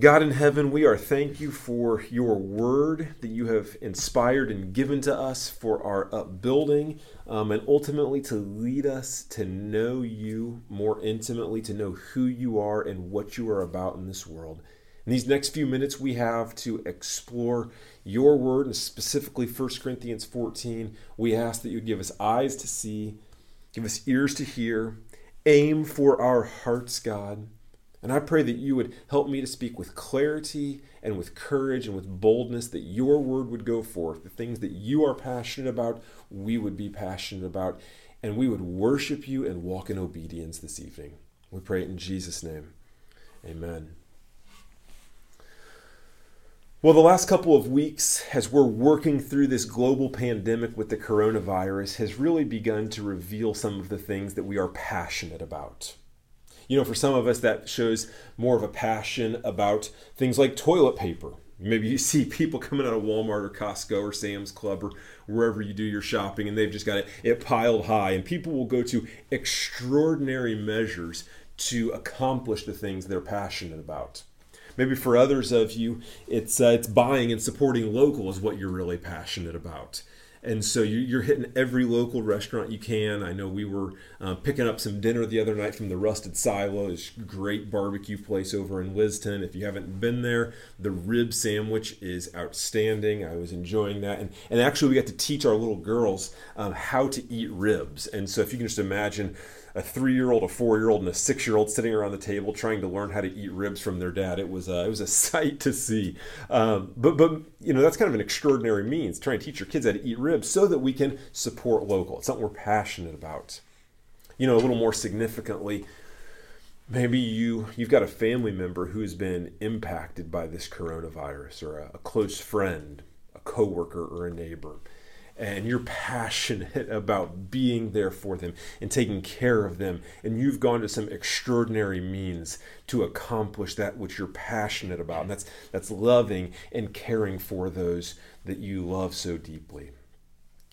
God in heaven, we are thank you for your word that you have inspired and given to us for our upbuilding um, and ultimately to lead us to know you more intimately, to know who you are and what you are about in this world. In these next few minutes, we have to explore your word, and specifically 1 Corinthians 14. We ask that you give us eyes to see, give us ears to hear, aim for our hearts, God and I pray that you would help me to speak with clarity and with courage and with boldness, that your word would go forth. The things that you are passionate about, we would be passionate about, and we would worship you and walk in obedience this evening. We pray it in Jesus' name. Amen. Well, the last couple of weeks, as we're working through this global pandemic with the coronavirus, has really begun to reveal some of the things that we are passionate about. You know, for some of us, that shows more of a passion about things like toilet paper. Maybe you see people coming out of Walmart or Costco or Sam's Club or wherever you do your shopping, and they've just got it, it piled high. And people will go to extraordinary measures to accomplish the things they're passionate about. Maybe for others of you, it's uh, it's buying and supporting local is what you're really passionate about and so you're hitting every local restaurant you can. I know we were uh, picking up some dinner the other night from the Rusted Silo, this great barbecue place over in Lizton. If you haven't been there, the rib sandwich is outstanding. I was enjoying that, and and actually we got to teach our little girls um, how to eat ribs. And so if you can just imagine a three-year-old, a four-year-old, and a six-year-old sitting around the table trying to learn how to eat ribs from their dad. It was a, it was a sight to see. Um, but but you know that's kind of an extraordinary means trying to teach your kids how to eat ribs so that we can support local. It's something we're passionate about. You know, a little more significantly, maybe you you've got a family member who's been impacted by this coronavirus, or a, a close friend, a coworker, or a neighbor and you're passionate about being there for them and taking care of them, and you've gone to some extraordinary means to accomplish that which you're passionate about. And that's that's loving and caring for those that you love so deeply.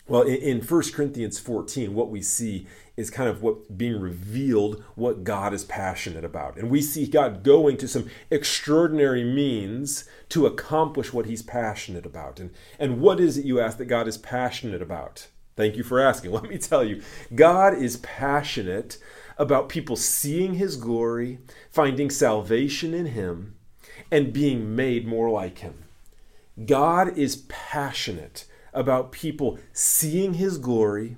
Well, in, 1 Corinthians 14, what we see is kind of what being revealed what God is passionate about. And we see God going to some extraordinary means to accomplish what he's passionate about. And, and what is it you ask that God is passionate about? Thank you for asking. Let me tell you, God is passionate about people seeing his glory, finding salvation in him, and being made more like him. God is passionate about people seeing his glory,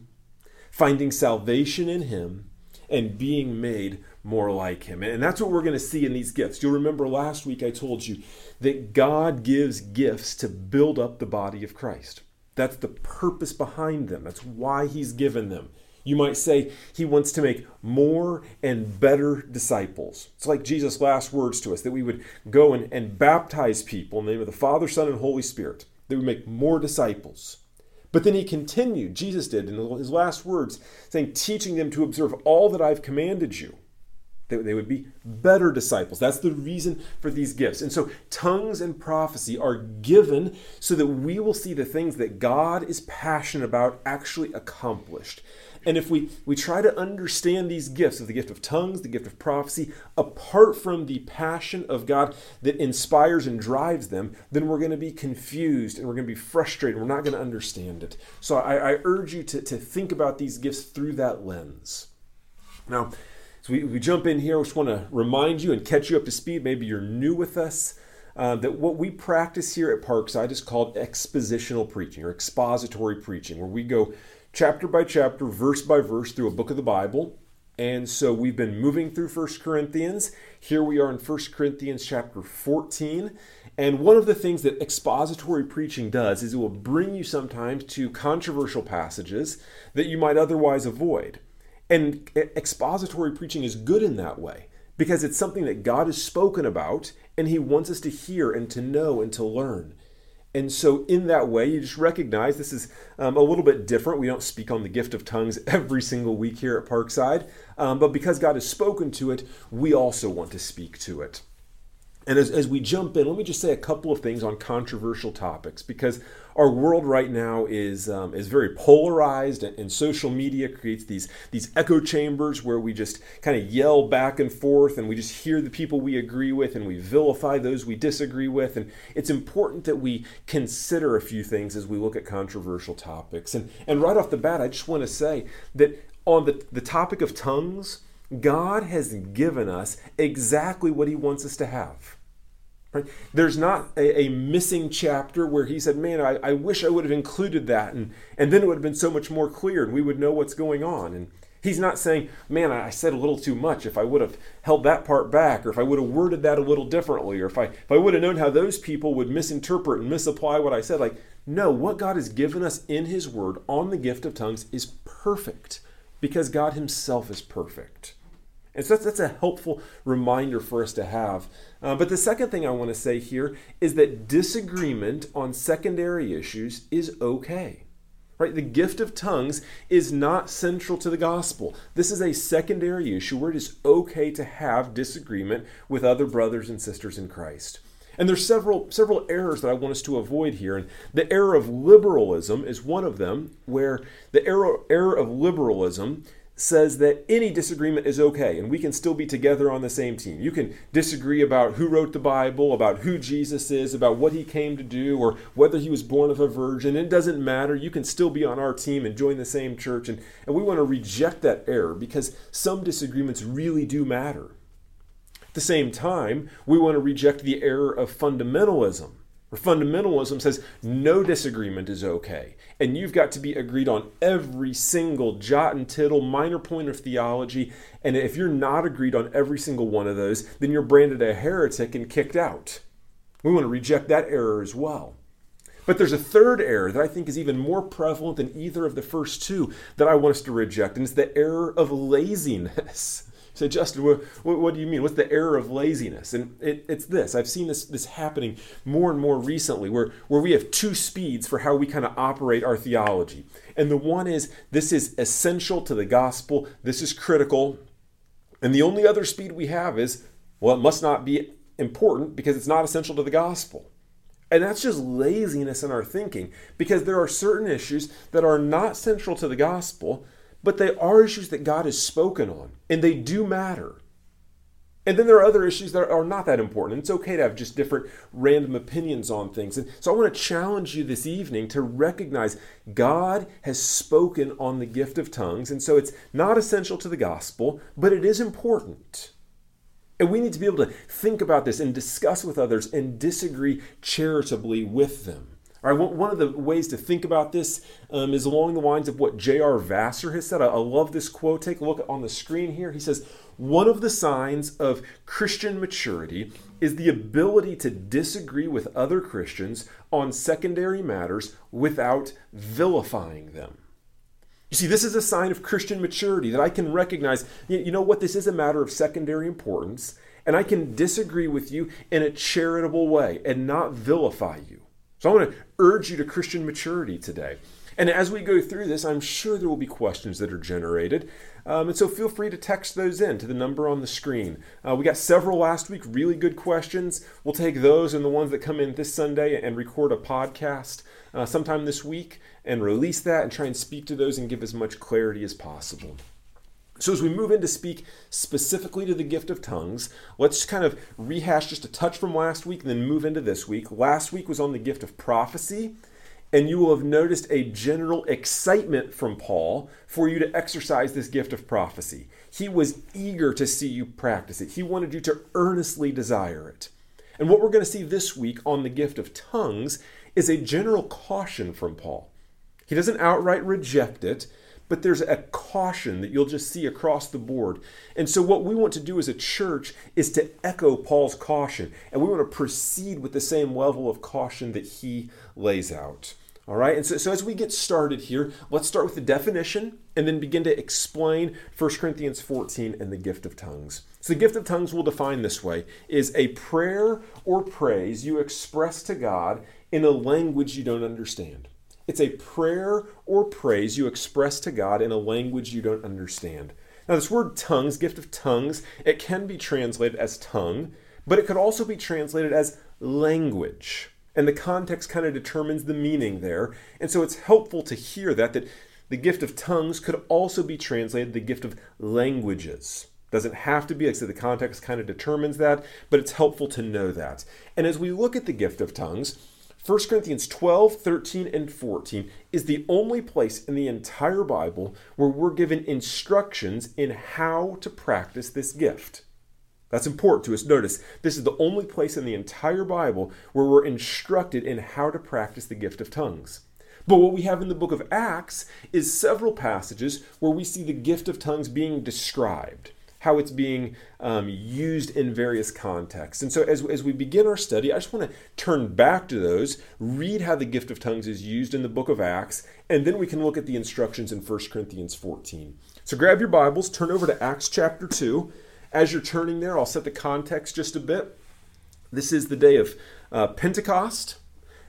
finding salvation in him, and being made more like him. And that's what we're going to see in these gifts. You'll remember last week I told you that God gives gifts to build up the body of Christ. That's the purpose behind them. That's why he's given them. You might say he wants to make more and better disciples. It's like Jesus' last words to us that we would go and, and baptize people in the name of the Father, Son, and Holy Spirit they would make more disciples. But then he continued, Jesus did in his last words, saying, teaching them to observe all that I've commanded you. That they would be better disciples. That's the reason for these gifts. And so tongues and prophecy are given so that we will see the things that God is passionate about actually accomplished. And if we, we try to understand these gifts of the gift of tongues, the gift of prophecy, apart from the passion of God that inspires and drives them, then we're going to be confused and we're going to be frustrated. We're not going to understand it. So I, I urge you to, to think about these gifts through that lens. Now, as we, we jump in here, I just want to remind you and catch you up to speed. Maybe you're new with us. Uh, that what we practice here at Parkside is called expositional preaching or expository preaching, where we go chapter by chapter, verse by verse through a book of the Bible. And so we've been moving through First Corinthians. Here we are in First Corinthians chapter 14. And one of the things that expository preaching does is it will bring you sometimes to controversial passages that you might otherwise avoid. And expository preaching is good in that way because it's something that God has spoken about and He wants us to hear and to know and to learn. And so, in that way, you just recognize this is um, a little bit different. We don't speak on the gift of tongues every single week here at Parkside, um, but because God has spoken to it, we also want to speak to it. And as, as we jump in, let me just say a couple of things on controversial topics because our world right now is um, is very polarized, and, and, social media creates these these echo chambers where we just kind of yell back and forth, and we just hear the people we agree with, and we vilify those we disagree with. And it's important that we consider a few things as we look at controversial topics. And and right off the bat, I just want to say that on the the topic of tongues God has given us exactly what He wants us to have. Right? There's not a, a, missing chapter where he said, Man, I, I wish I would have included that, and, and then it would have been so much more clear and we would know what's going on. And he's not saying, Man, I said a little too much. If I would have held that part back, or if I would have worded that a little differently, or if I, if I would have known how those people would misinterpret and misapply what I said. Like, no, what God has given us in his word on the gift of tongues is perfect because God himself is perfect. And so that's, that's a helpful reminder for us to have. Uh, but the second thing I want to say here is that disagreement on secondary issues is okay. Right? The gift of tongues is not central to the gospel. This is a secondary issue where it is okay to have disagreement with other brothers and sisters in Christ. And there's several several errors that I want us to avoid here. And the error of liberalism is one of them, where the error, error of liberalism says that any disagreement is okay and we can still be together on the same team. You can disagree about who wrote the Bible, about who Jesus is, about what he came to do, or whether he was born of a virgin. It doesn't matter. You can still be on our team and join the same church. And, and we want to reject that error because some disagreements really do matter. At the same time, we want to reject the error of fundamentalism fundamentalism says no disagreement is okay. And you've got to be agreed on every single jot and tittle, minor point of theology. And if you're not agreed on every single one of those, then you're branded a heretic and kicked out. We want to reject that error as well. But there's a third error that I think is even more prevalent than either of the first two that I want us to reject, and it's the error of laziness. Say, Justin, what, what, what, do you mean? What's the error of laziness? And it, it's this. I've seen this, this happening more and more recently where, where we have two speeds for how we kind of operate our theology. And the one is this is essential to the gospel, this is critical. And the only other speed we have is, well, it must not be important because it's not essential to the gospel. And that's just laziness in our thinking because there are certain issues that are not central to the gospel but they are issues that God has spoken on, and they do matter. And then there are other issues that are not that important. It's okay to have just different random opinions on things. And so I want to challenge you this evening to recognize God has spoken on the gift of tongues. And so it's not essential to the gospel, but it is important. And we need to be able to think about this and discuss with others and disagree charitably with them. All right, one of the ways to think about this um, is along the lines of what J.R. Vassar has said. I, I love this quote. Take a look on the screen here. He says, One of the signs of Christian maturity is the ability to disagree with other Christians on secondary matters without vilifying them. You see, this is a sign of Christian maturity that I can recognize, you know what, this is a matter of secondary importance, and I can disagree with you in a charitable way and not vilify you. So I want to urge you to Christian maturity today. And as we go through this, I'm sure there will be questions that are generated. Um, and so feel free to text those in to the number on the screen. Uh, we got several last week, really good questions. We'll take those and the ones that come in this Sunday and record a podcast uh, sometime this week and release that and try and speak to those and give as much clarity as possible. So, as we move in to speak specifically to the gift of tongues, let's kind of rehash just a touch from last week and then move into this week. Last week was on the gift of prophecy, and you will have noticed a general excitement from Paul for you to exercise this gift of prophecy. He was eager to see you practice it, he wanted you to earnestly desire it. And what we're going to see this week on the gift of tongues is a general caution from Paul. He doesn't outright reject it, but there's a caution that you'll just see across the board. And so, what we want to do as a church is to echo Paul's caution, and we want to proceed with the same level of caution that he lays out. All right, and so, so as we get started here, let's start with the definition and then begin to explain 1 Corinthians 14 and the gift of tongues. So, the gift of tongues we'll define this way is a prayer or praise you express to God in a language you don't understand. It's a prayer or praise you express to God in a language you don't understand. Now, this word tongues, gift of tongues, it can be translated as tongue, but it could also be translated as language. And the context kind of determines the meaning there. And so it's helpful to hear that, that the gift of tongues could also be translated the gift of languages. Doesn't have to be, like I said, the context kind of determines that, but it's helpful to know that. And as we look at the gift of tongues, 1 Corinthians 12, 13, and 14 is the only place in the entire Bible where we're given instructions in how to practice this gift. That's important to us. Notice, this is the only place in the entire Bible where we're instructed in how to practice the gift of tongues. But what we have in the book of Acts is several passages where we see the gift of tongues being described how it's being um, used in various contexts. And so, as, as we begin our study, I just want to turn back to those, read how the gift of tongues is used in the book of Acts, and then we can look at the instructions in 1 Corinthians 14. So, grab your Bibles, turn over to Acts chapter 2. As you're turning there, I'll set the context just a bit. This is the day of uh, Pentecost.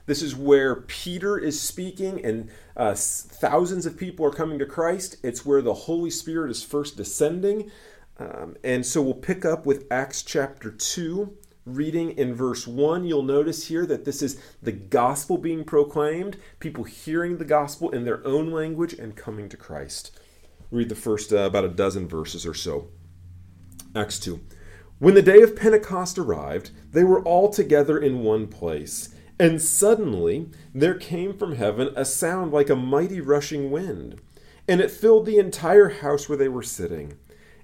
This is where Peter is speaking, and uh, thousands of people are coming to Christ. It's where the Holy Spirit is first descending. Um, and so we'll pick up with Acts chapter 2, reading in verse 1. You'll notice here that this is the gospel being proclaimed, people hearing the gospel in their own language and coming to Christ. Read the first uh, about a dozen verses or so. Acts 2. When the day of Pentecost arrived, they were all together in one place. And suddenly there came from heaven a sound like a mighty rushing wind, and it filled the entire house where they were sitting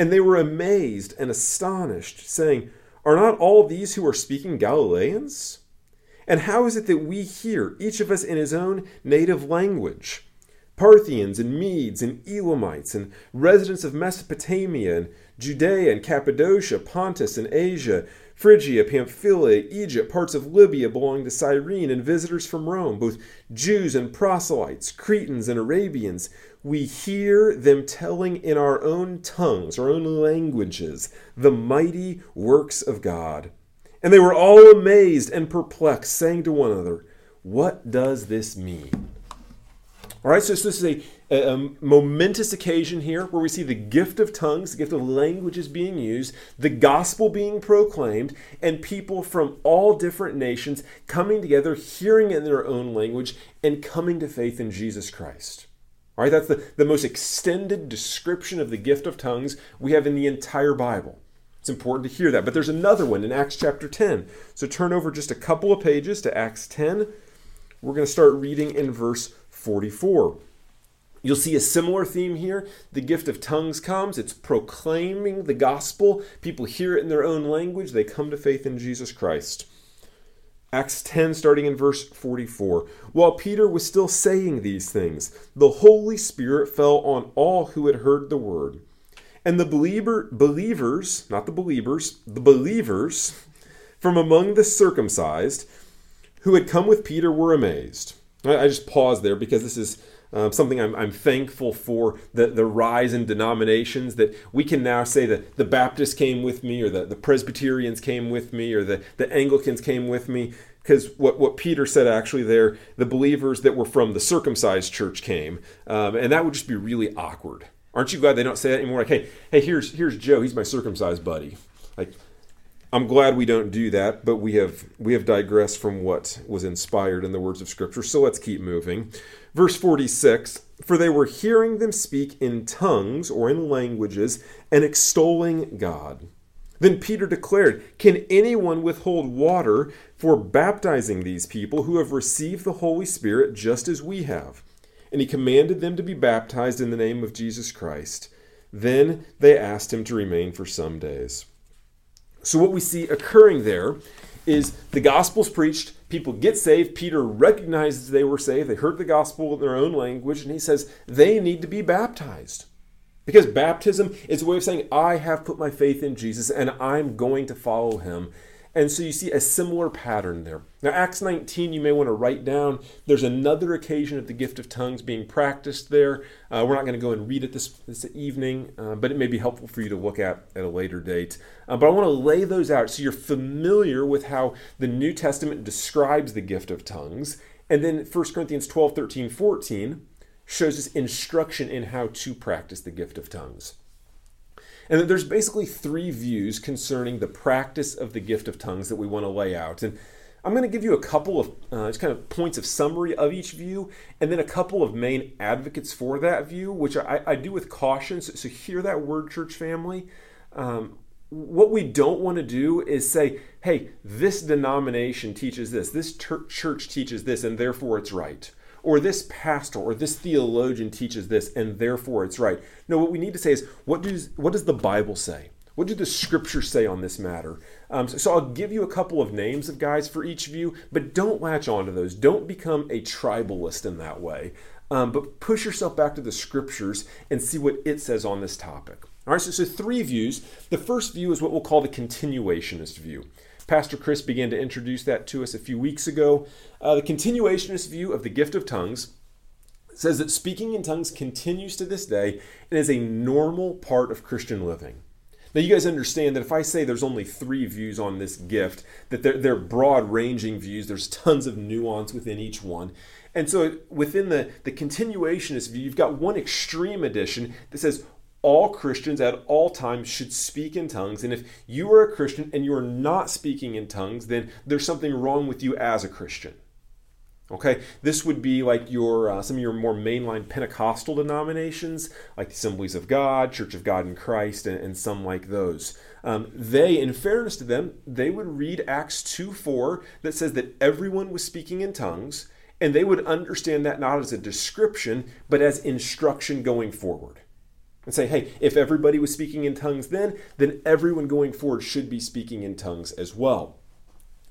And they were amazed and astonished, saying, Are not all these who are speaking Galileans? And how is it that we hear, each of us in his own native language? Parthians and Medes and Elamites and residents of Mesopotamia and Judea and Cappadocia, Pontus and Asia, Phrygia, Pamphylia, Egypt, parts of Libya belonging to Cyrene, and visitors from Rome, both Jews and proselytes, Cretans and Arabians we hear them telling in our own tongues, our own languages, the mighty works of God. And they were all amazed and perplexed, saying to one another, What does this mean? All right, so this is a, a, momentous occasion here where we see the gift of tongues, the gift of languages being used, the gospel being proclaimed, and people from all different nations coming together, hearing in their own language, and coming to faith in Jesus Christ. All right, that's the, the most extended description of the gift of tongues we have in the entire Bible. It's important to hear that. But there's another one in Acts chapter 10. So turn over just a couple of pages to Acts 10. We're going to start reading in verse 44. You'll see a similar theme here. The gift of tongues comes, it's proclaiming the gospel. People hear it in their own language, they come to faith in Jesus Christ. Acts 10, starting in verse 44. While Peter was still saying these things, the Holy Spirit fell on all who had heard the word. And the believer, believers, not the believers, the believers from among the circumcised who had come with Peter were amazed. I, just pause there because this is um, something I'm, I'm, thankful for the, the rise in denominations that we can now say that the Baptists came with me, or the, the Presbyterians came with me, or the, the Anglicans came with me. Because what, what Peter said actually there, the believers that were from the circumcised church came, um, and that would just be really awkward. Aren't you glad they don't say that anymore? Like, hey, hey, here's here's Joe. He's my circumcised buddy. Like, I'm glad we don't do that, but we have we have digressed from what was inspired in the words of Scripture. So let's keep moving. Verse 46 For they were hearing them speak in tongues or in languages and extolling God. Then Peter declared, Can anyone withhold water for baptizing these people who have received the Holy Spirit just as we have? And he commanded them to be baptized in the name of Jesus Christ. Then they asked him to remain for some days. So, what we see occurring there is the gospel's preached, people get saved. Peter recognizes they were saved, they heard the gospel in their own language, and he says they need to be baptized. Because baptism is a way of saying, I have put my faith in Jesus and I'm going to follow him. And so you see a similar pattern there. Now, Acts 19, you may want to write down. There's another occasion of the gift of tongues being practiced there. Uh, we're not going to go and read it this, this evening, uh, but it may be helpful for you to look at at a later date. Uh, but I want to lay those out so you're familiar with how the New Testament describes the gift of tongues. And then 1 Corinthians 12, 13, 14 shows us instruction in how to practice the gift of tongues. And there's basically three views concerning the practice of the gift of tongues that we want to lay out. And I'm going to give you a couple of uh, just kind of points of summary of each view, and then a couple of main advocates for that view, which I, I do with caution. So, so, hear that word, church family. Um, what we don't want to do is say, hey, this denomination teaches this, this ter- church teaches this, and therefore it's right or this pastor or this theologian teaches this and therefore it's right. No, what we need to say is what does what does the Bible say? What do the scriptures say on this matter? Um, so, so, I'll give you a couple of names of guys for each of you, but don't latch onto those. Don't become a tribalist in that way. Um, but push yourself back to the scriptures and see what it says on this topic. All right, so, so three views. The first view is what we'll call the continuationist view. Pastor Chris began to introduce that to us a few weeks ago. Uh, the continuationist view of the gift of tongues says that speaking in tongues continues to this day and is a normal part of Christian living. Now, you guys understand that if I say there's only three views on this gift, that they're, they're broad ranging views, there's tons of nuance within each one. And so within the, the continuationist view, you've got one extreme edition that says all Christians at all times should speak in tongues. And if you are a Christian and you are not speaking in tongues, then there's something wrong with you as a Christian. Okay, this would be like your uh, some of your more mainline Pentecostal denominations, like the Assemblies of God, Church of God in Christ, and, and some like those. Um, they, in fairness to them, they would read Acts 2 4 that says that everyone was speaking in tongues, and they would understand that not as a description, but as instruction going forward and say, hey, if everybody was speaking in tongues then, then everyone going forward should be speaking in tongues as well.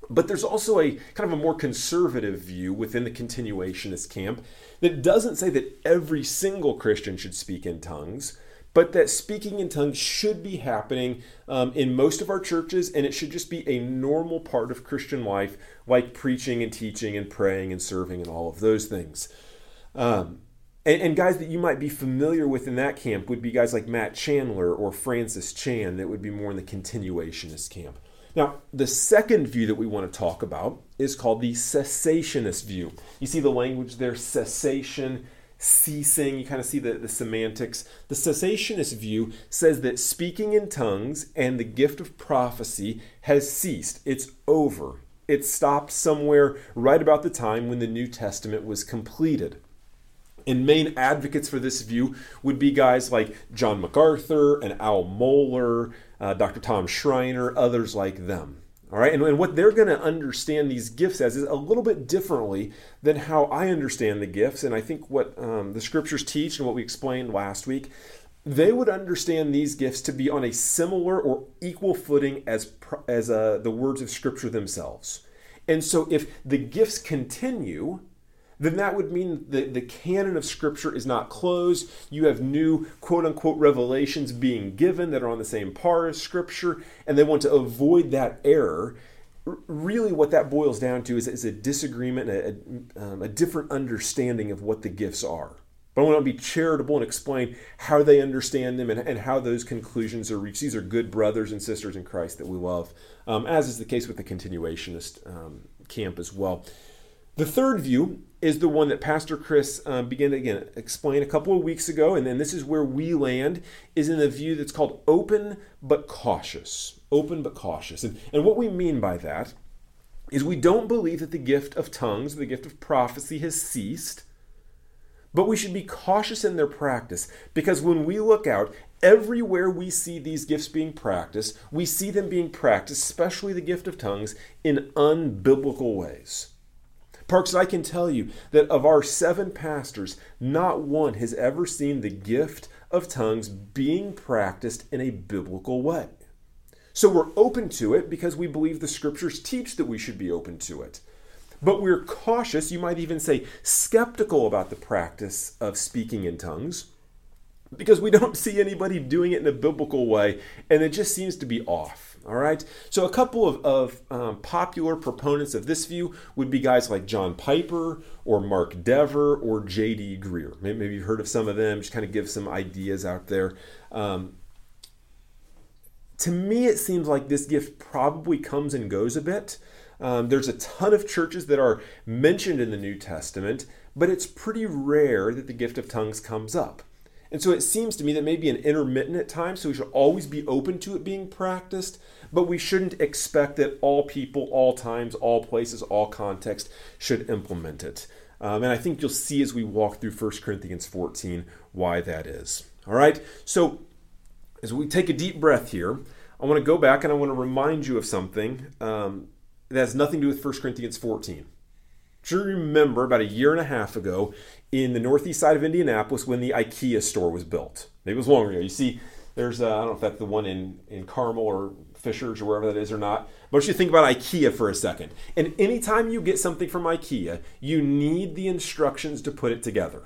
But there's also a kind of a more conservative view within the continuationist camp that doesn't say that every single Christian should speak in tongues, but that speaking in tongues should be happening um, in most of our churches and it should just be a normal part of Christian life, like preaching and teaching and praying and serving and all of those things. Um, and, and, guys that you might be familiar with in that camp would be guys like Matt Chandler or Francis Chan that would be more in the continuationist camp. Now, the second view that we want to talk about is called the cessationist view. You see the language there cessation, ceasing, you kind of see the, the semantics. The cessationist view says that speaking in tongues and the gift of prophecy has ceased, it's over. It stopped somewhere right about the time when the New Testament was completed. And main advocates for this view would be guys like John MacArthur and Al Mohler, uh, Dr. Tom Schreiner, others like them. All right, and, and what they're going to understand these gifts as is a little bit differently than how I understand the gifts. And I think what um, the scriptures teach and what we explained last week, they would understand these gifts to be on a similar or equal footing as, as uh, the words of scripture themselves. And so if the gifts continue, then that would mean that the canon of Scripture is not closed. You have new quote unquote revelations being given that are on the same par as Scripture, and they want to avoid that error. Really, what that boils down to is, is a disagreement, a, um, a different understanding of what the gifts are. But I want to be charitable and explain how they understand them and, and how those conclusions are reached. These are good brothers and sisters in Christ that we love, um, as is the case with the continuationist um, camp as well. The third view is the one that Pastor Chris uh, began to again explain a couple of weeks ago, and then this is where we land is in the view that's called open but cautious. Open but cautious. And, and what we mean by that is we don't believe that the gift of tongues, the gift of prophecy, has ceased, but we should be cautious in their practice because when we look out, everywhere we see these gifts being practiced, we see them being practiced, especially the gift of tongues, in unbiblical ways. Parks, I can tell you that of our seven pastors, not one has ever seen the gift of tongues being practiced in a biblical way. So we're open to it because we believe the scriptures teach that we should be open to it. But we're cautious, you might even say skeptical about the practice of speaking in tongues because we don't see anybody doing it in a biblical way and it just seems to be off. All right. So a couple of, of um, popular proponents of this view would be guys like John Piper or Mark Dever or J.D. Greear. Maybe, maybe, you've heard of some of them. Just kind of give some ideas out there. Um, to me, it seems like this gift probably comes and goes a bit. Um, there's a ton of churches that are mentioned in the New Testament, but it's pretty rare that the gift of tongues comes up. And so it seems to me that maybe an intermittent at times, so we should always be open to it being practiced, but we shouldn't expect that all people, all times, all places, all context should implement it. Um, and I think you'll see as we walk through 1 Corinthians 14 why that is. All right, so as we take a deep breath here, I want to go back and I want to remind you of something um, that has nothing to do with 1 Corinthians 14. Sure, remember about a year and a half ago in the northeast side of Indianapolis when the IKEA store was built. Maybe it was longer ago. You see, there's, uh, I don't know if that's the one in, in Carmel or Fishers or wherever that is or not. But you think about IKEA for a second. And anytime you get something from IKEA, you need the instructions to put it together.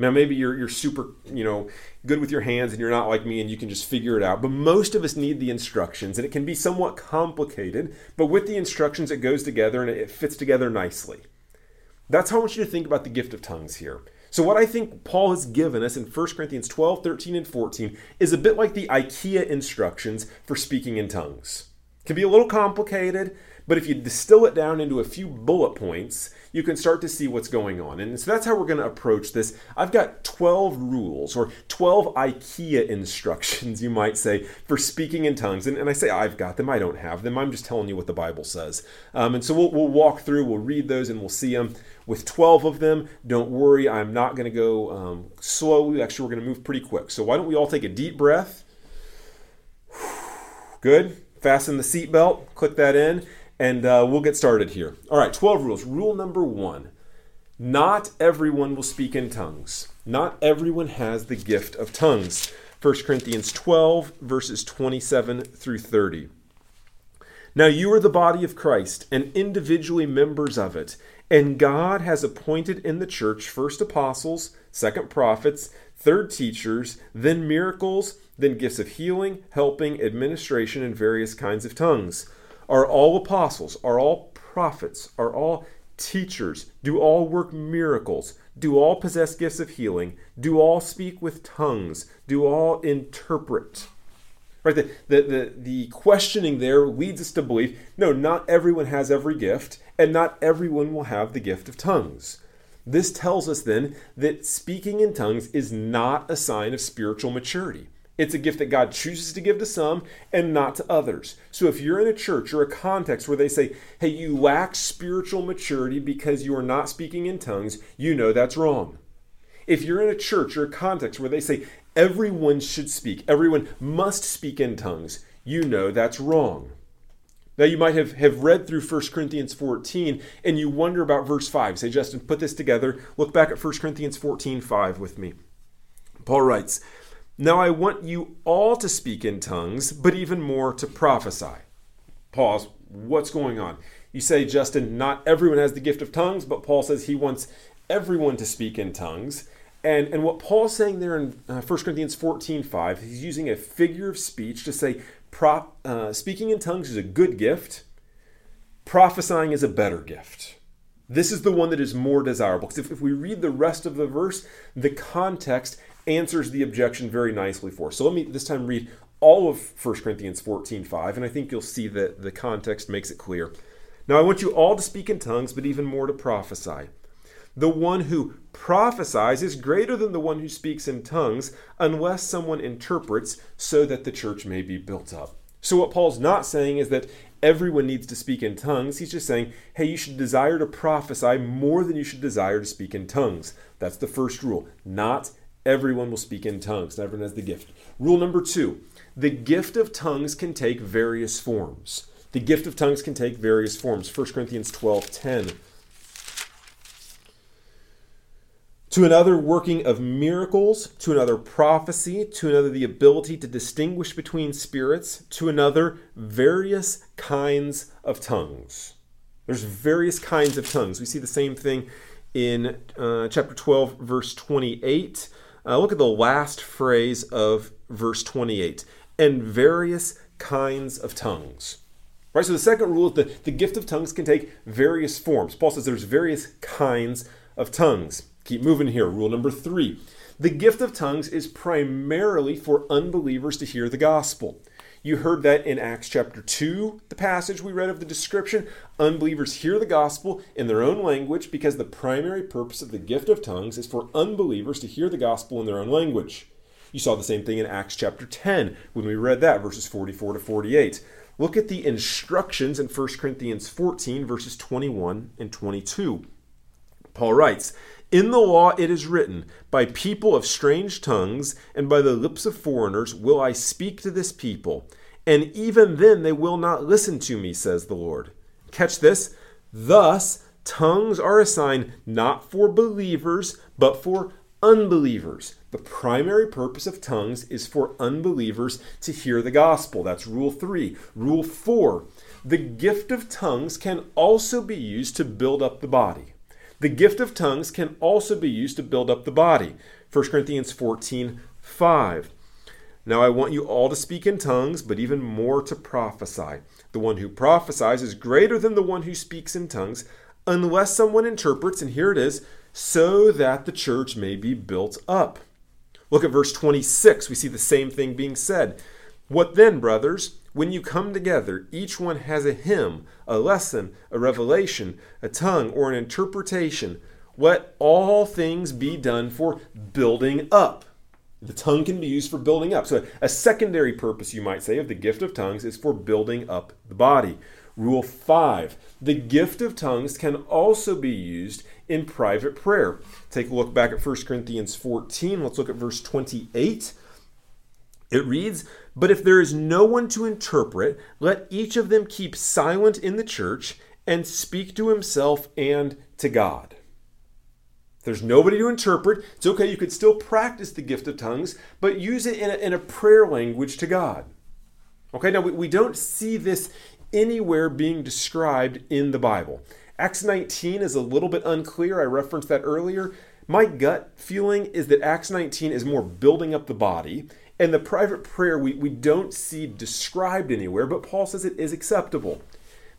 Now, maybe you're, you're super, you know, good with your hands and you're not like me and you can just figure it out. But most of us need the instructions and it can be somewhat complicated. But with the instructions, it goes together and it fits together nicely. That's how I want you to think about the gift of tongues here. So, what I think Paul has given us in 1 Corinthians 12, 13, and 14 is a bit like the IKEA instructions for speaking in tongues. It can be a little complicated, but if you distill it down into a few bullet points, you can start to see what's going on. And so that's how we're going to approach this. I've got 12 rules or 12 IKEA instructions, you might say, for speaking in tongues. And, and I say I've got them, I don't have them. I'm just telling you what the Bible says. Um, and so we'll, we'll walk through, we'll read those, and we'll see them. With 12 of them, don't worry, I'm not going to go um, slowly. Actually, we're going to move pretty quick. So why don't we all take a deep breath? Good. Fasten the seatbelt, click that in and uh, we'll get started here. All right, 12 rules. Rule number one not everyone will speak in tongues. Not everyone has the gift of tongues. 1 Corinthians 12, verses 27 through 30. Now you are the body of Christ and individually members of it. And God has appointed in the church first apostles, second prophets, third teachers, then miracles, then gifts of healing, helping, administration, and various kinds of tongues. Are all apostles? Are all prophets? Are all teachers? Do all work miracles? Do all possess gifts of healing? Do all speak with tongues? Do all interpret? Right, the, the, the, the questioning there leads us to believe no, not everyone has every gift, and not everyone will have the gift of tongues. This tells us then that speaking in tongues is not a sign of spiritual maturity. It's a gift that God chooses to give to some and not to others. So if you're in a church or a context where they say, hey, you lack spiritual maturity because you are not speaking in tongues, you know that's wrong. If you're in a church or a context where they say everyone should speak, everyone must speak in tongues, you know that's wrong. Now, you might have, have read through 1 Corinthians 14 and you wonder about verse 5. Say, Justin, put this together. Look back at 1 Corinthians 14 5 with me. Paul writes, now I want you all to speak in tongues, but even more to prophesy. Pause. What's going on? You say, Justin, not everyone has the gift of tongues, but Paul says he wants everyone to speak in tongues. And, and what Paul's saying there in uh, 1 Corinthians 14 5, he's using a figure of speech to say prop, uh, speaking in tongues is a good gift, prophesying is a better gift. This is the one that is more desirable. Because if, if we read the rest of the verse, the context answers the objection very nicely for. So let me this time read all of 1 Corinthians 14 5, and I think you'll see that the context makes it clear. Now I want you all to speak in tongues, but even more to prophesy. The one who prophesies is greater than the one who speaks in tongues, unless someone interprets, so that the church may be built up. So, what Paul's not saying is that everyone needs to speak in tongues. He's just saying, hey, you should desire to prophesy more than you should desire to speak in tongues. That's the first rule. Not everyone will speak in tongues. Everyone has the gift. Rule number two the gift of tongues can take various forms. The gift of tongues can take various forms. 1 Corinthians 12 10. To another, working of miracles, to another, prophecy, to another, the ability to distinguish between spirits, to another, various kinds of tongues. There's various kinds of tongues. We see the same thing in uh, chapter 12, verse 28. Uh, look at the last phrase of verse 28 and various kinds of tongues. Right? So the second rule is that the gift of tongues can take various forms. Paul says there's various kinds of tongues. Keep moving here. Rule number three. The gift of tongues is primarily for unbelievers to hear the gospel. You heard that in Acts chapter 2, the passage we read of the description. Unbelievers hear the gospel in their own language because the primary purpose of the gift of tongues is for unbelievers to hear the gospel in their own language. You saw the same thing in Acts chapter 10 when we read that, verses 44 to 48. Look at the instructions in 1 Corinthians 14, verses 21 and 22. Paul writes, In the law it is written, By people of strange tongues and by the lips of foreigners will I speak to this people, and even then they will not listen to me, says the Lord. Catch this. Thus, tongues are a sign not for believers, but for unbelievers. The primary purpose of tongues is for unbelievers to hear the gospel. That's rule three. Rule four the gift of tongues can also be used to build up the body. The gift of tongues can also be used to build up the body. 1 Corinthians 14 5. Now I want you all to speak in tongues, but even more to prophesy. The one who prophesies is greater than the one who speaks in tongues, unless someone interprets, and here it is, so that the church may be built up. Look at verse 26. We see the same thing being said. What then, brothers? When you come together, each one has a hymn, a lesson, a revelation, a tongue, or an interpretation. Let all things be done for building up. The tongue can be used for building up. So, a secondary purpose, you might say, of the gift of tongues is for building up the body. Rule 5 The gift of tongues can also be used in private prayer. Take a look back at 1 Corinthians 14. Let's look at verse 28. It reads, But if there is no one to interpret, let each of them keep silent in the church and speak to himself and to God. If there's nobody to interpret, it's okay. You could still practice the gift of tongues, but use it in a, in a prayer language to God. Okay, now we, we don't see this anywhere being described in the Bible. Acts 19 is a little bit unclear. I referenced that earlier. My gut feeling is that Acts 19 is more building up the body, and the private prayer we, we don't see described anywhere, but Paul says it is acceptable.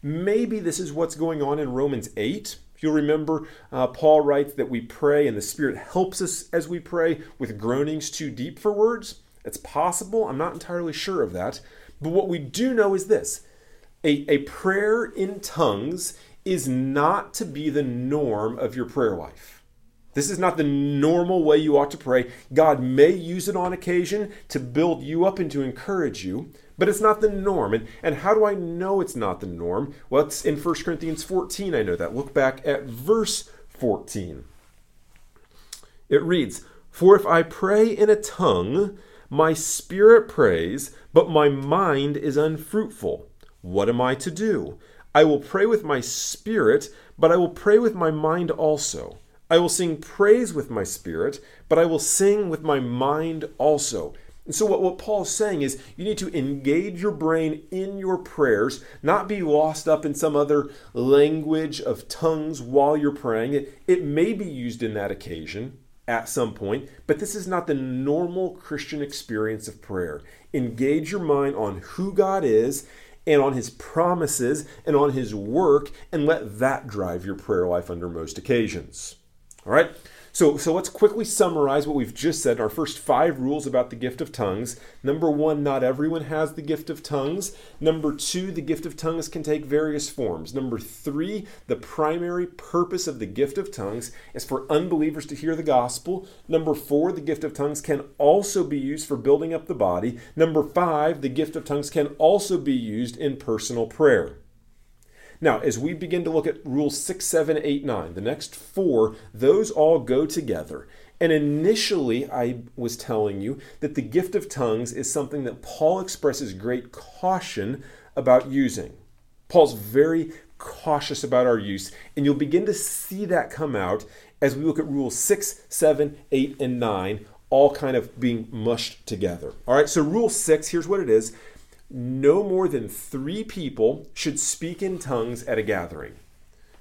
Maybe this is what's going on in Romans 8. If you'll remember, uh, Paul writes that we pray and the Spirit helps us as we pray with groanings too deep for words. It's possible. I'm not entirely sure of that. But what we do know is this a, a prayer in tongues is not to be the norm of your prayer life. This is not the normal way you ought to pray. God may use it on occasion to build you up and to encourage you, but it's not the norm. And, and how do I know it's not the norm? Well, it's in 1 Corinthians 14, I know that. Look back at verse 14. It reads, For if I pray in a tongue, my spirit prays, but my mind is unfruitful. What am I to do? I will pray with my spirit, but I will pray with my mind also. I will sing praise with my spirit, but I will sing with my mind also. And so, what, what Paul is saying is you need to engage your brain in your prayers, not be lost up in some other language of tongues while you're praying. It, it may be used in that occasion at some point, but this is not the normal Christian experience of prayer. Engage your mind on who God is and on his promises and on his work, and let that drive your prayer life under most occasions. All right? So, so let's quickly summarize what we've just said. Our first five rules about the gift of tongues. Number one, not everyone has the gift of tongues. Number two, the gift of tongues can take various forms. Number three, the primary purpose of the gift of tongues is for unbelievers to hear the gospel. Number four, the gift of tongues can also be used for building up the body. Number five, the gift of tongues can also be used in personal prayer. Now, as we begin to look at rules 6, 7, 8, 9, the next four, those all go together. And initially, I was telling you that the gift of tongues is something that Paul expresses great caution about using. Paul's very cautious about our use, and you'll begin to see that come out as we look at rules 6, 7, 8, and 9, all kind of being mushed together. All right, so rule 6, here's what it is no more than three people should speak in tongues at a gathering.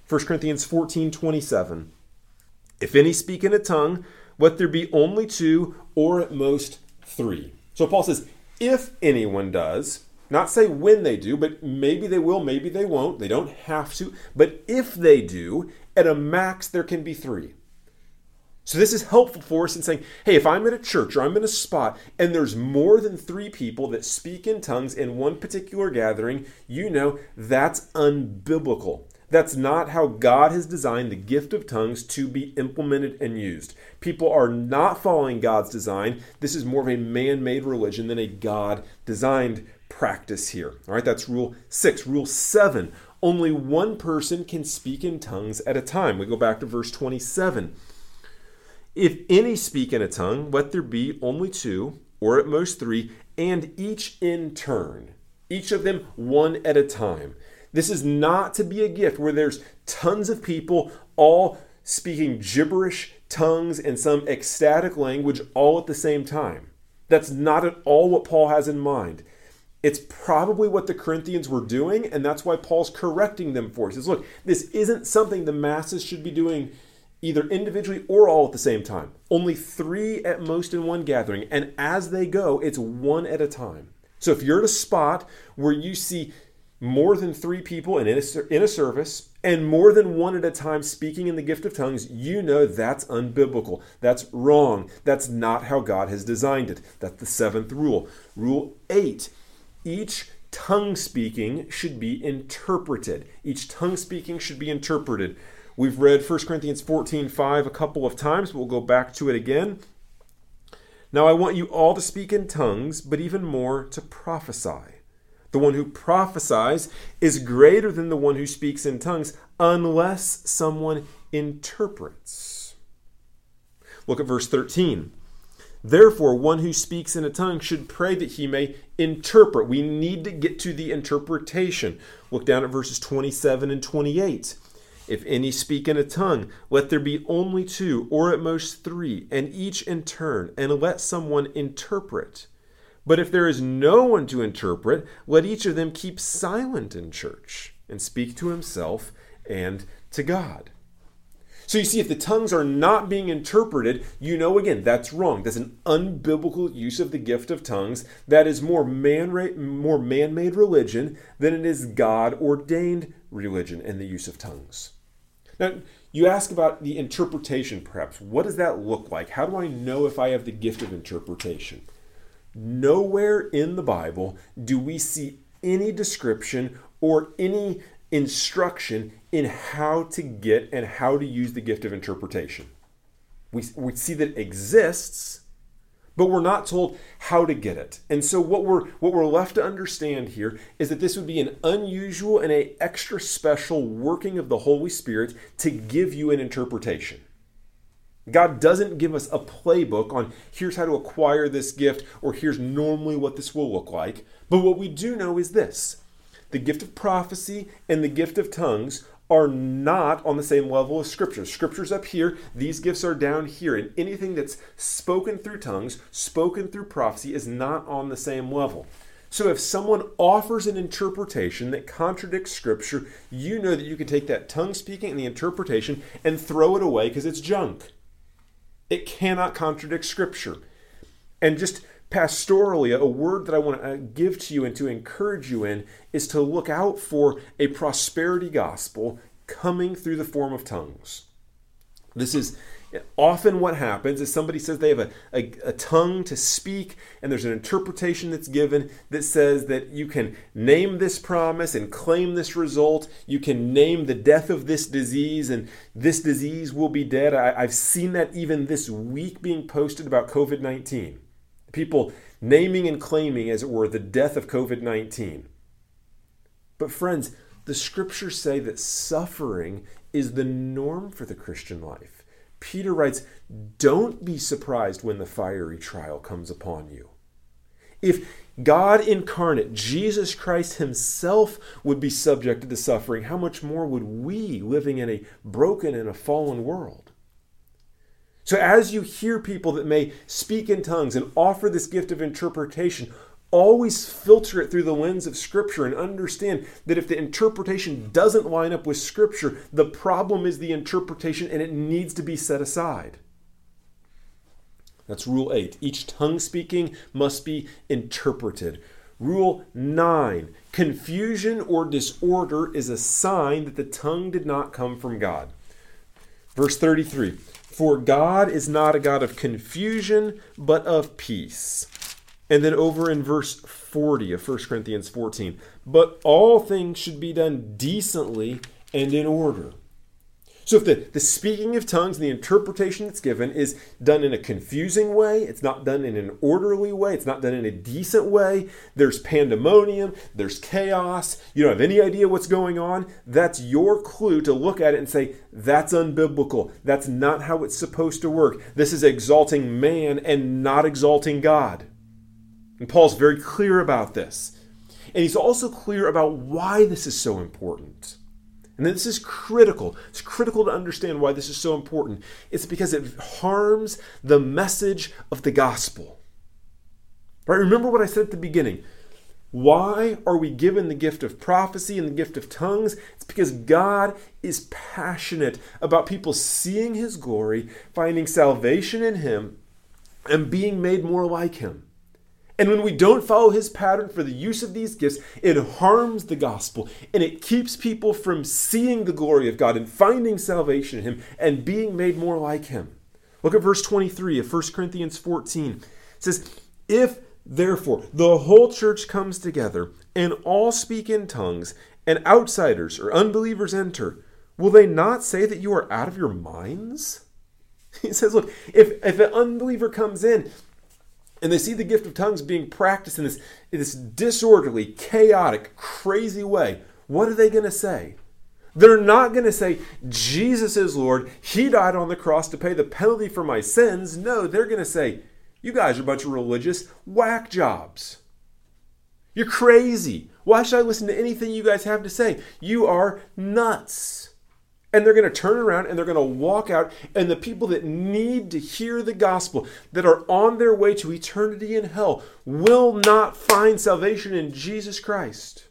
1 Corinthians 14 27. If any speak in a tongue, let there be only two or at most three. So Paul says, if anyone does, Not say when they do, but maybe they will, maybe they won't. They don't have to. But if they do, at a max, there can be three. So this is helpful for us in saying, hey, if I'm at a church or I'm in a spot and there's more than three people that speak in tongues in one particular gathering, you know that's unbiblical. That's not how God has designed the gift of tongues to be implemented and used. People are not following God's design. This is more of a man made religion than a God designed practice here. All right, that's rule six. Rule seven only one person can speak in tongues at a time. We go back to verse 27. If any speak in a tongue, let there be only two, or at most three, and each in turn, each of them one at a time. This is not to be a gift where there's tons of people all speaking gibberish tongues and some ecstatic language all at the same time. That's not at all what Paul has in mind. It's probably what the Corinthians were doing, and that's why Paul's correcting them for. He says, look, this isn't something the masses should be doing either individually or all at the same time. Only three at most in one gathering. And as they go, it's one at a time. So if you're at a spot where you see more than three people in a, in a service and more than one at a time speaking in the gift of tongues, you know that's unbiblical. That's wrong. That's not how God has designed it. That's the seventh rule. Rule eight each tongue speaking should be interpreted. Each tongue speaking should be interpreted. We've read 1 Corinthians 14 5 a couple of times, we'll go back to it again. Now I want you all to speak in tongues, but even more to prophesy. The one who prophesies is greater than the one who speaks in tongues, unless someone interprets. Look at verse 13. Therefore, one who speaks in a tongue should pray that he may interpret. We need to get to the interpretation. Look down at verses 27 and 28. If any speak in a tongue, let there be only two, or at most three, and each in turn, and let someone interpret. But if there is no one to interpret, let each of them keep silent in church, and speak to himself and to God. So you see, if the tongues are not being interpreted, you know again that's wrong. That's an unbiblical use of the gift of tongues. That is more man more man-made religion than it is God ordained religion and the use of tongues. Now, you ask about the interpretation, perhaps. What does that look like? How do I know if I have the gift of interpretation? Nowhere in the Bible do we see any description or any instruction in how to get and how to use the gift of interpretation. We, we see that it exists, but we're not told how to get it. And so what we're what we're left to understand here is that this would be an unusual and a extra special working of the Holy Spirit to give you an interpretation. God doesn't give us a playbook on here's how to acquire this gift or here's normally what this will look like. But what we do know is this the gift of prophecy and the gift of tongues are not on the same level as Scripture. Scripture's up here, these gifts are down here, and anything that's spoken through tongues, spoken through prophecy, is not on the same level. So if someone offers an interpretation that contradicts Scripture, you know that you can take that tongue speaking and the interpretation and throw it away because it's junk. It cannot contradict Scripture. And just pastorally, a word that I want to uh, give to you and to encourage you in is to look out for a prosperity gospel coming through the form of tongues. This is often what happens is somebody says they have a, a, a, tongue to speak and there's an interpretation that's given that says that you can name this promise and claim this result. You can name the death of this disease and this disease will be dead. I, i've seen that even this week being posted about covid-19 people naming and claiming, as it were, the death of COVID 19. But, friends, the scriptures say that suffering is the norm for the Christian life. Peter writes, Don't be surprised when the fiery trial comes upon you. If God incarnate, Jesus Christ Himself, would be subjected to suffering, how much more would we living in a broken and a fallen world? So, as you hear people that may speak in tongues and offer this gift of interpretation, always filter it through the lens of Scripture and understand that if the interpretation doesn't line up with Scripture, the problem is the interpretation and it needs to be set aside. That's rule eight. Each tongue speaking must be interpreted. Rule 9 Confusion or disorder is a sign that the tongue did not come from God. Verse 33 For God is not a God of confusion, but of peace. And then over in verse 40 of 1 Corinthians 14 But all things should be done decently and in order. So if the, the speaking of tongues and the interpretation that's given is done in a confusing way, it's not done in an orderly way, it's not done in a decent way, there's pandemonium, there's chaos, you don't have any idea what's going on, that's your clue to look at it and say, that's unbiblical. That's not how it's supposed to work. This is exalting man and not exalting God. And Paul's very clear about this. And he's also clear about why this is so important. And this is critical. It's critical to understand why this is so important. It's because it harms the message of the gospel. Right? Remember what I said at the beginning. Why are we given the gift of prophecy and the gift of tongues? It's because God is passionate about people seeing his glory, finding salvation in him, and being made more like him. And when we don't follow his pattern for the use of these gifts, it harms the gospel and it keeps people from seeing the glory of God and finding salvation in him and being made more like him. Look at verse 23 of 1 Corinthians 14. It says, If therefore the whole church comes together and all speak in tongues, and outsiders or unbelievers enter, will they not say that you are out of your minds? He says, Look, if, if an unbeliever comes in and they see the gift of tongues being practiced in this, in this disorderly, chaotic, crazy way, what are they going to say? They're not going to say, Jesus is Lord. He died on the cross to pay the penalty for my sins. No, they're going to say, You guys are a bunch of religious whack jobs. You're crazy. Why should I listen to anything you guys have to say? You are nuts. And they're going to turn around and they're going to walk out. And the people that need to hear the gospel, that are on their way to eternity in hell, will not find salvation in Jesus Christ.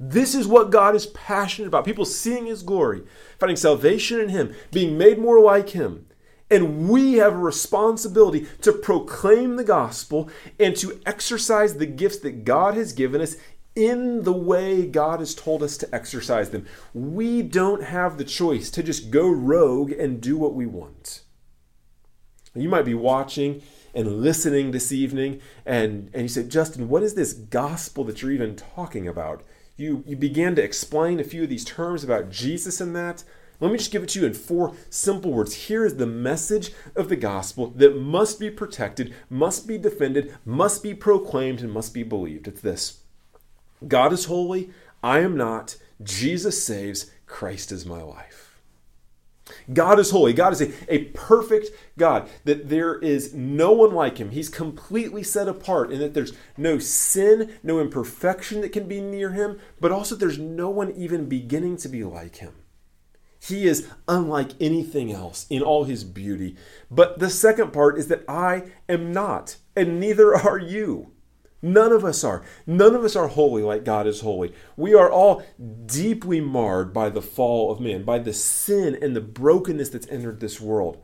This is what God is passionate about people seeing His glory, finding salvation in Him, being made more like Him. And we have a responsibility to proclaim the gospel and to exercise the gifts that God has given us in the way God has told us to exercise them. We don't have the choice to just go rogue and do what we want. You might be watching and listening this evening, and, and you say, Justin, what is this gospel that you're even talking about? You, you began to explain a few of these terms about Jesus and that. Let me just give it to you in four simple words. Here is the message of the gospel that must be protected, must be defended, must be proclaimed, and must be believed. It's this God is holy, I am not. Jesus saves, Christ is my life. God is holy. God is a, a perfect God, that there is no one like him. He's completely set apart, and that there's no sin, no imperfection that can be near him, but also there's no one even beginning to be like him. He is unlike anything else in all his beauty. But the second part is that I am not, and neither are you. None of us are. None of us are holy like God is holy. We are all deeply marred by the fall of man, by the sin and the brokenness that's entered this world.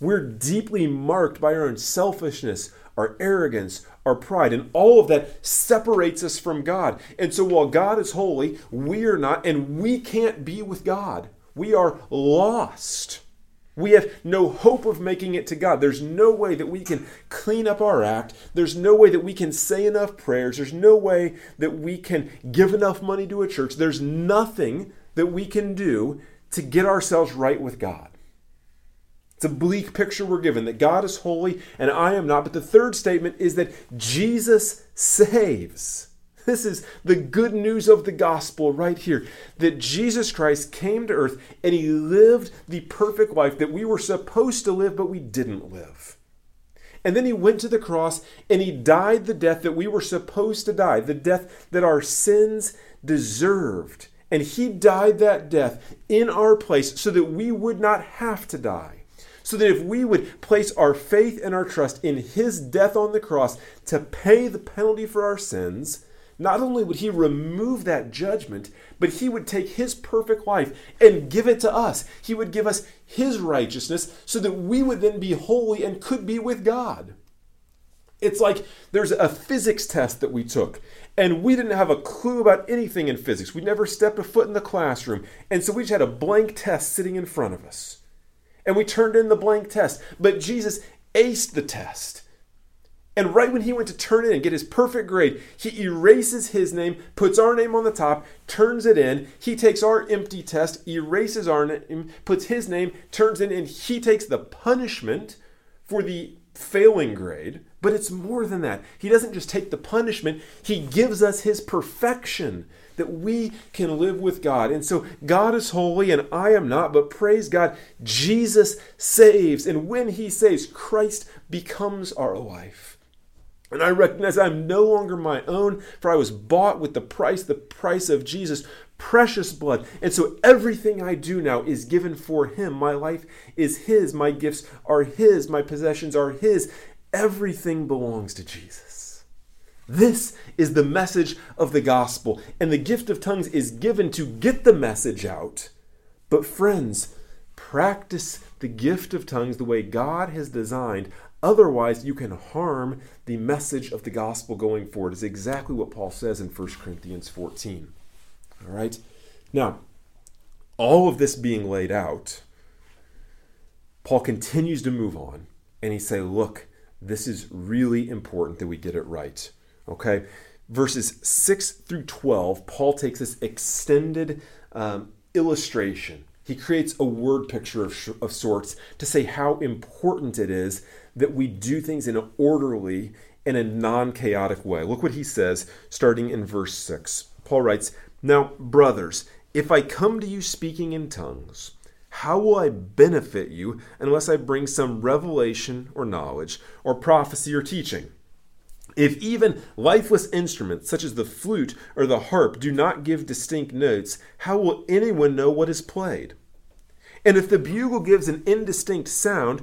We're deeply marked by our own selfishness, our arrogance, our pride, and all of that separates us from God. And so while God is holy, we are not, and we can't be with God. We are lost. We have no hope of making it to God. There's no way that we can clean up our act. There's no way that we can say enough prayers. There's no way that we can give enough money to a church. There's nothing that we can do to get ourselves right with God. It's a bleak picture we're given that God is holy and I am not. But the third statement is that Jesus saves. This is the good news of the gospel right here that Jesus Christ came to earth and he lived the perfect life that we were supposed to live, but we didn't live. And then he went to the cross and he died the death that we were supposed to die, the death that our sins deserved. And he died that death in our place so that we would not have to die. So that if we would place our faith and our trust in his death on the cross to pay the penalty for our sins, not only would he remove that judgment, but he would take his perfect life and give it to us. He would give us his righteousness so that we would then be holy and could be with God. It's like there's a physics test that we took, and we didn't have a clue about anything in physics. We never stepped a foot in the classroom, and so we just had a blank test sitting in front of us. And we turned in the blank test, but Jesus aced the test. And right when he went to turn it in, get his perfect grade, he erases his name, puts our name on the top, turns it in. He takes our empty test, erases our name, puts his name, turns in. He takes the punishment for the failing grade. But it's more than that. He doesn't just take the punishment, he gives us his perfection that we can live with God. And so God is holy and I am not, but praise God, Jesus saves. And when he saves, Christ becomes our life. And I recognize I'm no longer my own, for I was bought with the price, the price of Jesus, precious blood. And so everything I do now is given for Him. My life is His. My gifts are His. My possessions are His. Everything belongs to Jesus. This is the message of the gospel. And the gift of tongues is given to get the message out. But, friends, practice the gift of tongues the way God has designed Otherwise, you can harm the message of the gospel going forward, is exactly what Paul says in 1 Corinthians 14. All right? Now, all of this being laid out, Paul continues to move on and he say, look, this is really important that we get it right. Okay? Verses 6 through 12, Paul takes this extended um, illustration. He creates a word picture of, of sorts to say how important it is that we do things in an orderly and a non chaotic way. Look what he says starting in verse 6. Paul writes, Now, brothers, if I come to you speaking in tongues, how will I benefit you unless I bring some revelation or knowledge, or prophecy or teaching? If even lifeless instruments such as the flute or the harp do not give distinct notes, how will anyone know what is played? And if the bugle gives an indistinct sound,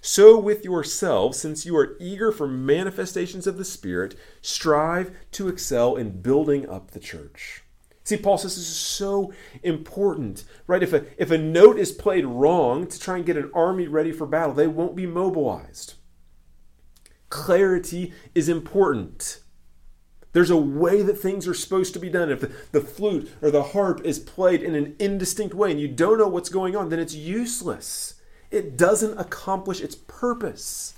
So with yourselves, since you are eager for manifestations of the Spirit, strive to excel in building up the church. See, Paul says this is so important, right? If a, if a note is played wrong to try and get an army ready for battle, they won't be mobilized. Clarity is important. There's a way that things are supposed to be done. If the, the flute or the harp is played in an indistinct way and you don't know what's going on, then it's useless it doesn't accomplish its purpose.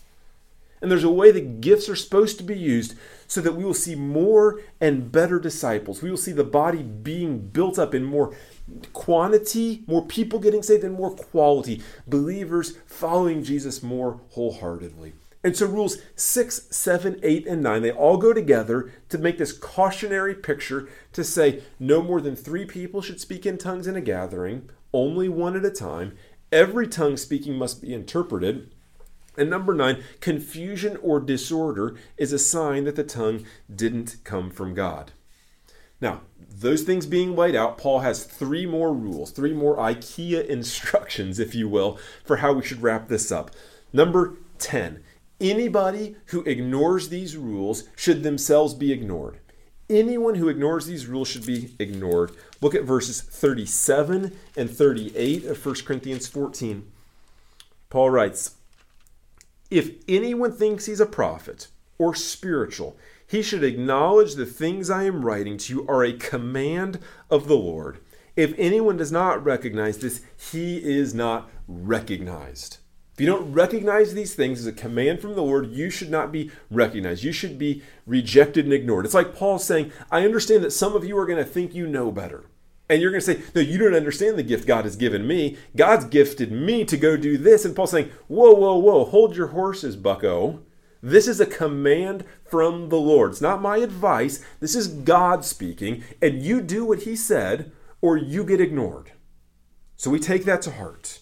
And there's a way that gifts are supposed to be used so that we will see more and better disciples. We will see the body being built up in more quantity, more people getting saved, and more quality. Believers following Jesus more wholeheartedly. And so, rules 6, 7, 8, and 9, they all go together to make this cautionary picture to say no more than three people should speak in tongues in a gathering, only one at a time, Every tongue speaking must be interpreted. And number nine, confusion or disorder is a sign that the tongue didn't come from God. Now, those things being laid out, Paul has three more rules, three more IKEA instructions, if you will, for how we should wrap this up. Number 10, anybody who ignores these rules should themselves be ignored. Anyone who ignores these rules should be ignored. Look at verses 37 and 38 of 1 Corinthians 14. Paul writes, If anyone thinks he's a prophet or spiritual, he should acknowledge the things I am writing to you are a command of the Lord. If anyone does not recognize this, he is not recognized. If you don't recognize these things as a command from the Lord, you should not be recognized. You should be rejected and ignored. It's like Paul saying, I understand that some of you are going to think you know better. And you're going to say, No, you don't understand the gift God has given me. God's gifted me to go do this. And Paul's saying, Whoa, whoa, whoa, hold your horses, bucko. This is a command from the Lord. It's not my advice. This is God speaking. And you do what he said, or you get ignored. So we take that to heart.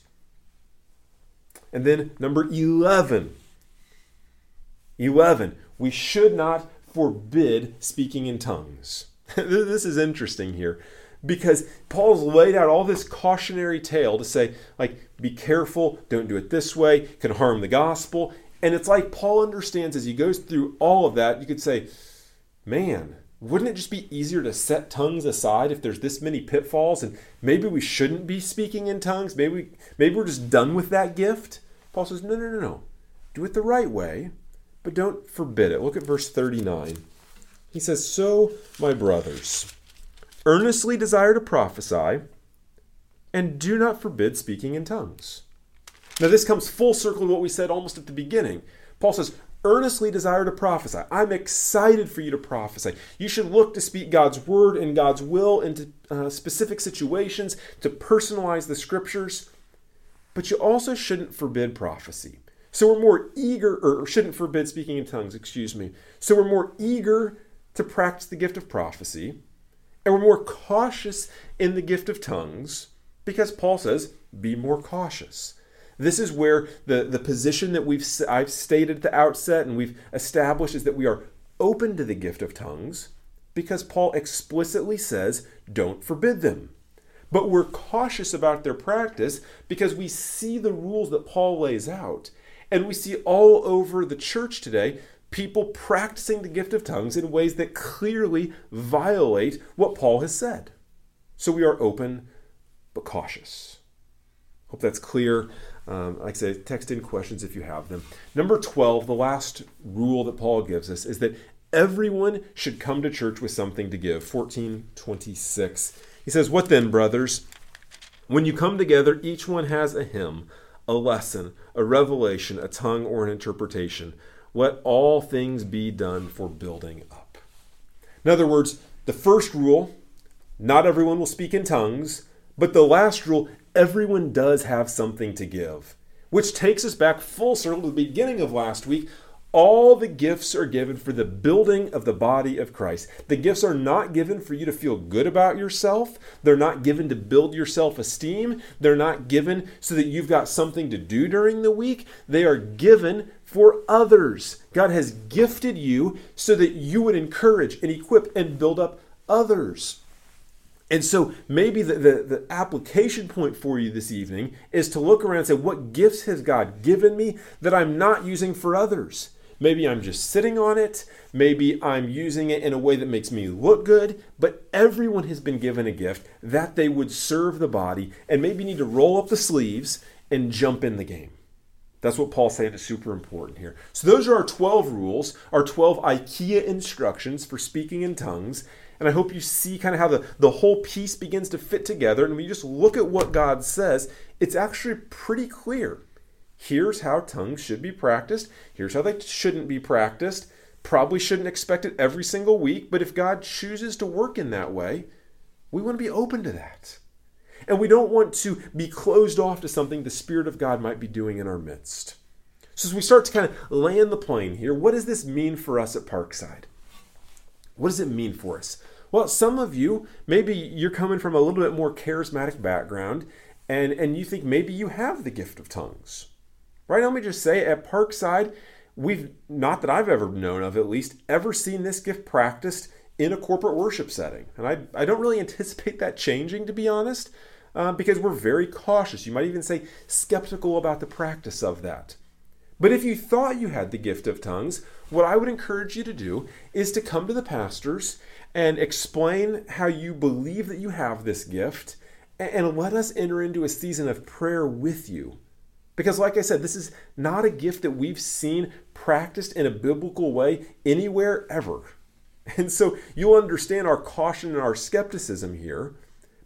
And then number 11. 11. We should not forbid speaking in tongues. this is interesting here because Paul's laid out all this cautionary tale to say, like, be careful, don't do it this way, can harm the gospel. And it's like Paul understands as he goes through all of that, you could say, man, wouldn't it just be easier to set tongues aside if there's this many pitfalls and maybe we shouldn't be speaking in tongues? Maybe we, maybe we're just done with that gift? Paul says, no, no, no, no. Do it the right way, but don't forbid it. Look at verse 39. He says, So, my brothers, earnestly desire to prophesy, and do not forbid speaking in tongues. Now, this comes full circle to what we said almost at the beginning. Paul says, earnestly desire to prophesy. I'm excited for you to prophesy. You should look to speak God's word and God's will into uh, specific situations, to personalize the scriptures. But you also shouldn't forbid prophecy. So we're more eager, or shouldn't forbid speaking in tongues, excuse me. So we're more eager to practice the gift of prophecy, and we're more cautious in the gift of tongues because Paul says, be more cautious. This is where the, the position that we've I've stated at the outset and we've established is that we are open to the gift of tongues because Paul explicitly says, don't forbid them. But we're cautious about their practice because we see the rules that Paul lays out. And we see all over the church today people practicing the gift of tongues in ways that clearly violate what Paul has said. So we are open but cautious. Hope that's clear. Um, like I said, text in questions if you have them. Number 12, the last rule that Paul gives us is that everyone should come to church with something to give. 1426. He says, What then, brothers? When you come together, each one has a hymn, a lesson, a revelation, a tongue, or an interpretation. Let all things be done for building up. In other words, the first rule, not everyone will speak in tongues, but the last rule, everyone does have something to give. Which takes us back full circle to the beginning of last week. All the gifts are given for the building of the body of Christ. The gifts are not given for you to feel good about yourself. They're not given to build your self esteem. They're not given so that you've got something to do during the week. They are given for others. God has gifted you so that you would encourage and equip and build up others. And so maybe the, the, the, application point for you this evening is to look around and say, what gifts has God given me that I'm not using for others? Maybe I'm just sitting on it. Maybe I'm using it in a way that makes me look good. But everyone has been given a gift that they would serve the body and maybe need to roll up the sleeves and jump in the game. That's what Paul's saying is super important here. So, those are our 12 rules, our 12 IKEA instructions for speaking in tongues. And I hope you see kind of how the, the whole piece begins to fit together. And when you just look at what God says, it's actually pretty clear. Here's how tongues should be practiced. Here's how they shouldn't be practiced. Probably shouldn't expect it every single week, but if God chooses to work in that way, we want to be open to that. And we don't want to be closed off to something the Spirit of God might be doing in our midst. So, as we start to kind of land the plane here, what does this mean for us at Parkside? What does it mean for us? Well, some of you, maybe you're coming from a little bit more charismatic background and, and you think maybe you have the gift of tongues. Right? Let me just say at Parkside, we've, not that I've ever known of at least, ever seen this gift practiced in a corporate worship setting. And I, I don't really anticipate that changing, to be honest, uh, because we're very cautious. You might even say skeptical about the practice of that. But if you thought you had the gift of tongues, what I would encourage you to do is to come to the pastors and explain how you believe that you have this gift and let us enter into a season of prayer with you. Because, like I said, this is not a gift that we've seen practiced in a biblical way anywhere ever. And so you'll understand our caution and our skepticism here,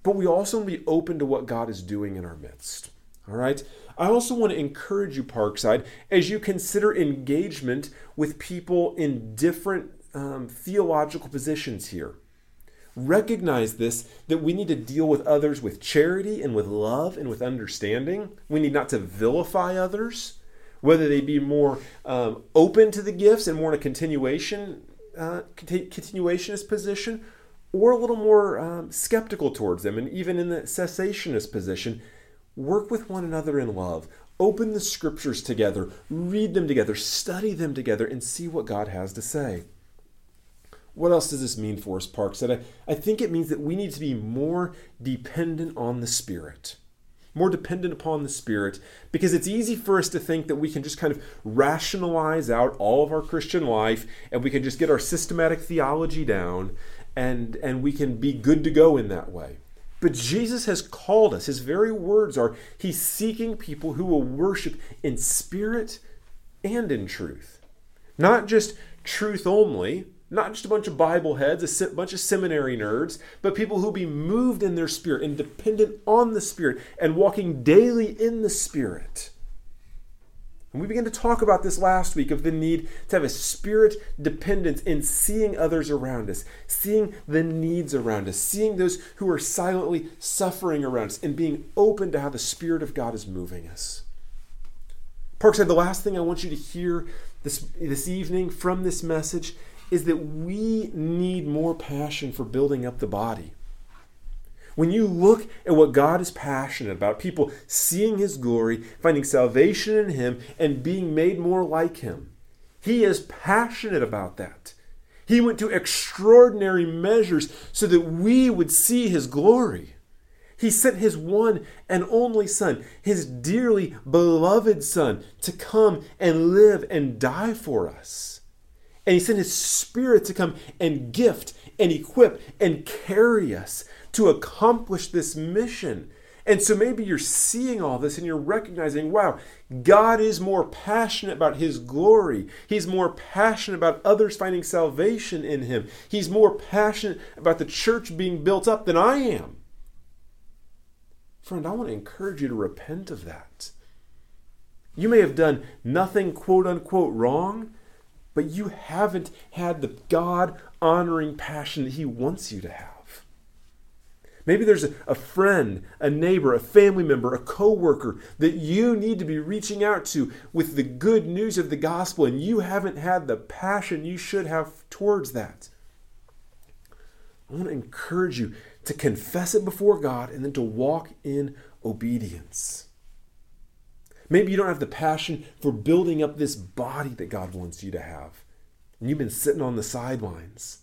but we also want to be open to what God is doing in our midst. All right? I also want to encourage you, Parkside, as you consider engagement with people in different um, theological positions here. Recognize this that we need to deal with others with charity and with love and with understanding. We need not to vilify others, whether they be more um, open to the gifts and more in a continuation uh, continuationist position, or a little more um, skeptical towards them, and even in the cessationist position. Work with one another in love. Open the scriptures together, read them together, study them together, and see what God has to say. What else does this mean for us, Parkside? I, I think it means that we need to be more dependent on the Spirit. More dependent upon the Spirit, because it's easy for us to think that we can just kind of rationalize out all of our Christian life and we can just get our systematic theology down and, and we can be good to go in that way. But Jesus has called us. His very words are He's seeking people who will worship in spirit and in truth. Not just truth only, not just a bunch of Bible heads, a bunch of seminary nerds, but people who be moved in their spirit and dependent on the Spirit and walking daily in the Spirit. And we began to talk about this last week of the need to have a spirit dependence in seeing others around us, seeing the needs around us, seeing those who are silently suffering around us, and being open to how the Spirit of God is moving us. Parkside, the last thing I want you to hear this, this evening from this message is that we need more passion for building up the body. When you look at what God is passionate about, people seeing His glory, finding salvation in Him, and being made more like Him, He is passionate about that. He went to extraordinary measures so that we would see His glory. He sent His one and only Son, His dearly beloved Son, to come and live and die for us. And He sent His Spirit to come and gift and equip and carry us to accomplish this mission. And so maybe you're seeing all this and you're recognizing, wow, God is more passionate about His glory. He's more passionate about others finding salvation in Him. He's more passionate about the church being built up than I am. Friend, I want to encourage you to repent of that. You may have done nothing quote unquote wrong, but you haven't had the God honoring passion that He wants you to have. Maybe there's a, a, friend, a neighbor, a family member, a coworker that you need to be reaching out to with the good news of the gospel, and you haven't had the passion you should have towards that. I want to encourage you to confess it before God and then to walk in obedience. Maybe you don't have the passion for building up this body that God wants you to have. And you've been sitting on the sidelines.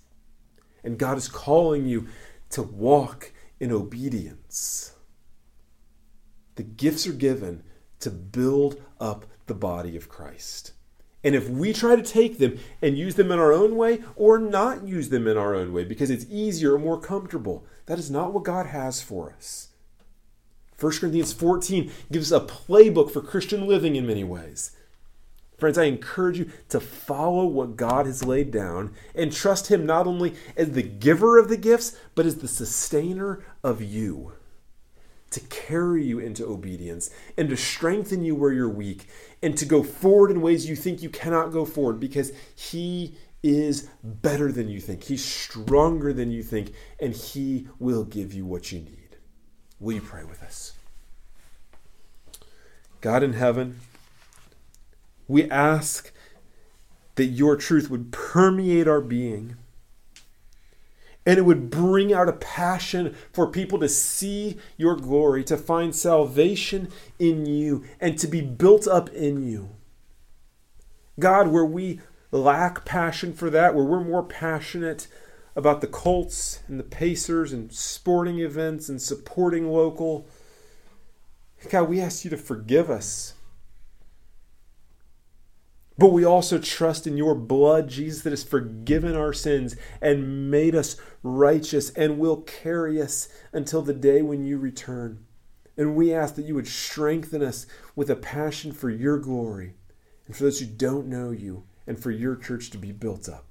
And God is calling you to walk in obedience. The gifts are given to build up the body of Christ. And if we try to take them and use them in our own way or not use them in our own way because it's easier or more comfortable, that is not what God has for us. 1 Corinthians 14 gives a playbook for Christian living in many ways. Friends, I encourage you to follow what God has laid down and trust Him not only as the giver of the gifts, but as the sustainer of you. To carry you into obedience and to strengthen you where you're weak and to go forward in ways you think you cannot go forward because He is better than you think. He's stronger than you think, and He will give you what you need. Will you pray with us? God in heaven, we ask that your truth would permeate our being and it would bring out a passion for people to see your glory, to find salvation in you, and to be built up in you. God, where we lack passion for that, where we're more passionate about the Colts and the Pacers and sporting events and supporting local, God, we ask you to forgive us but we also trust in your blood, Jesus, that has forgiven our sins and made us righteous and will carry us until the day when you return. And we ask that you would strengthen us with a passion for your glory and for those who don't know you and for your church to be built up.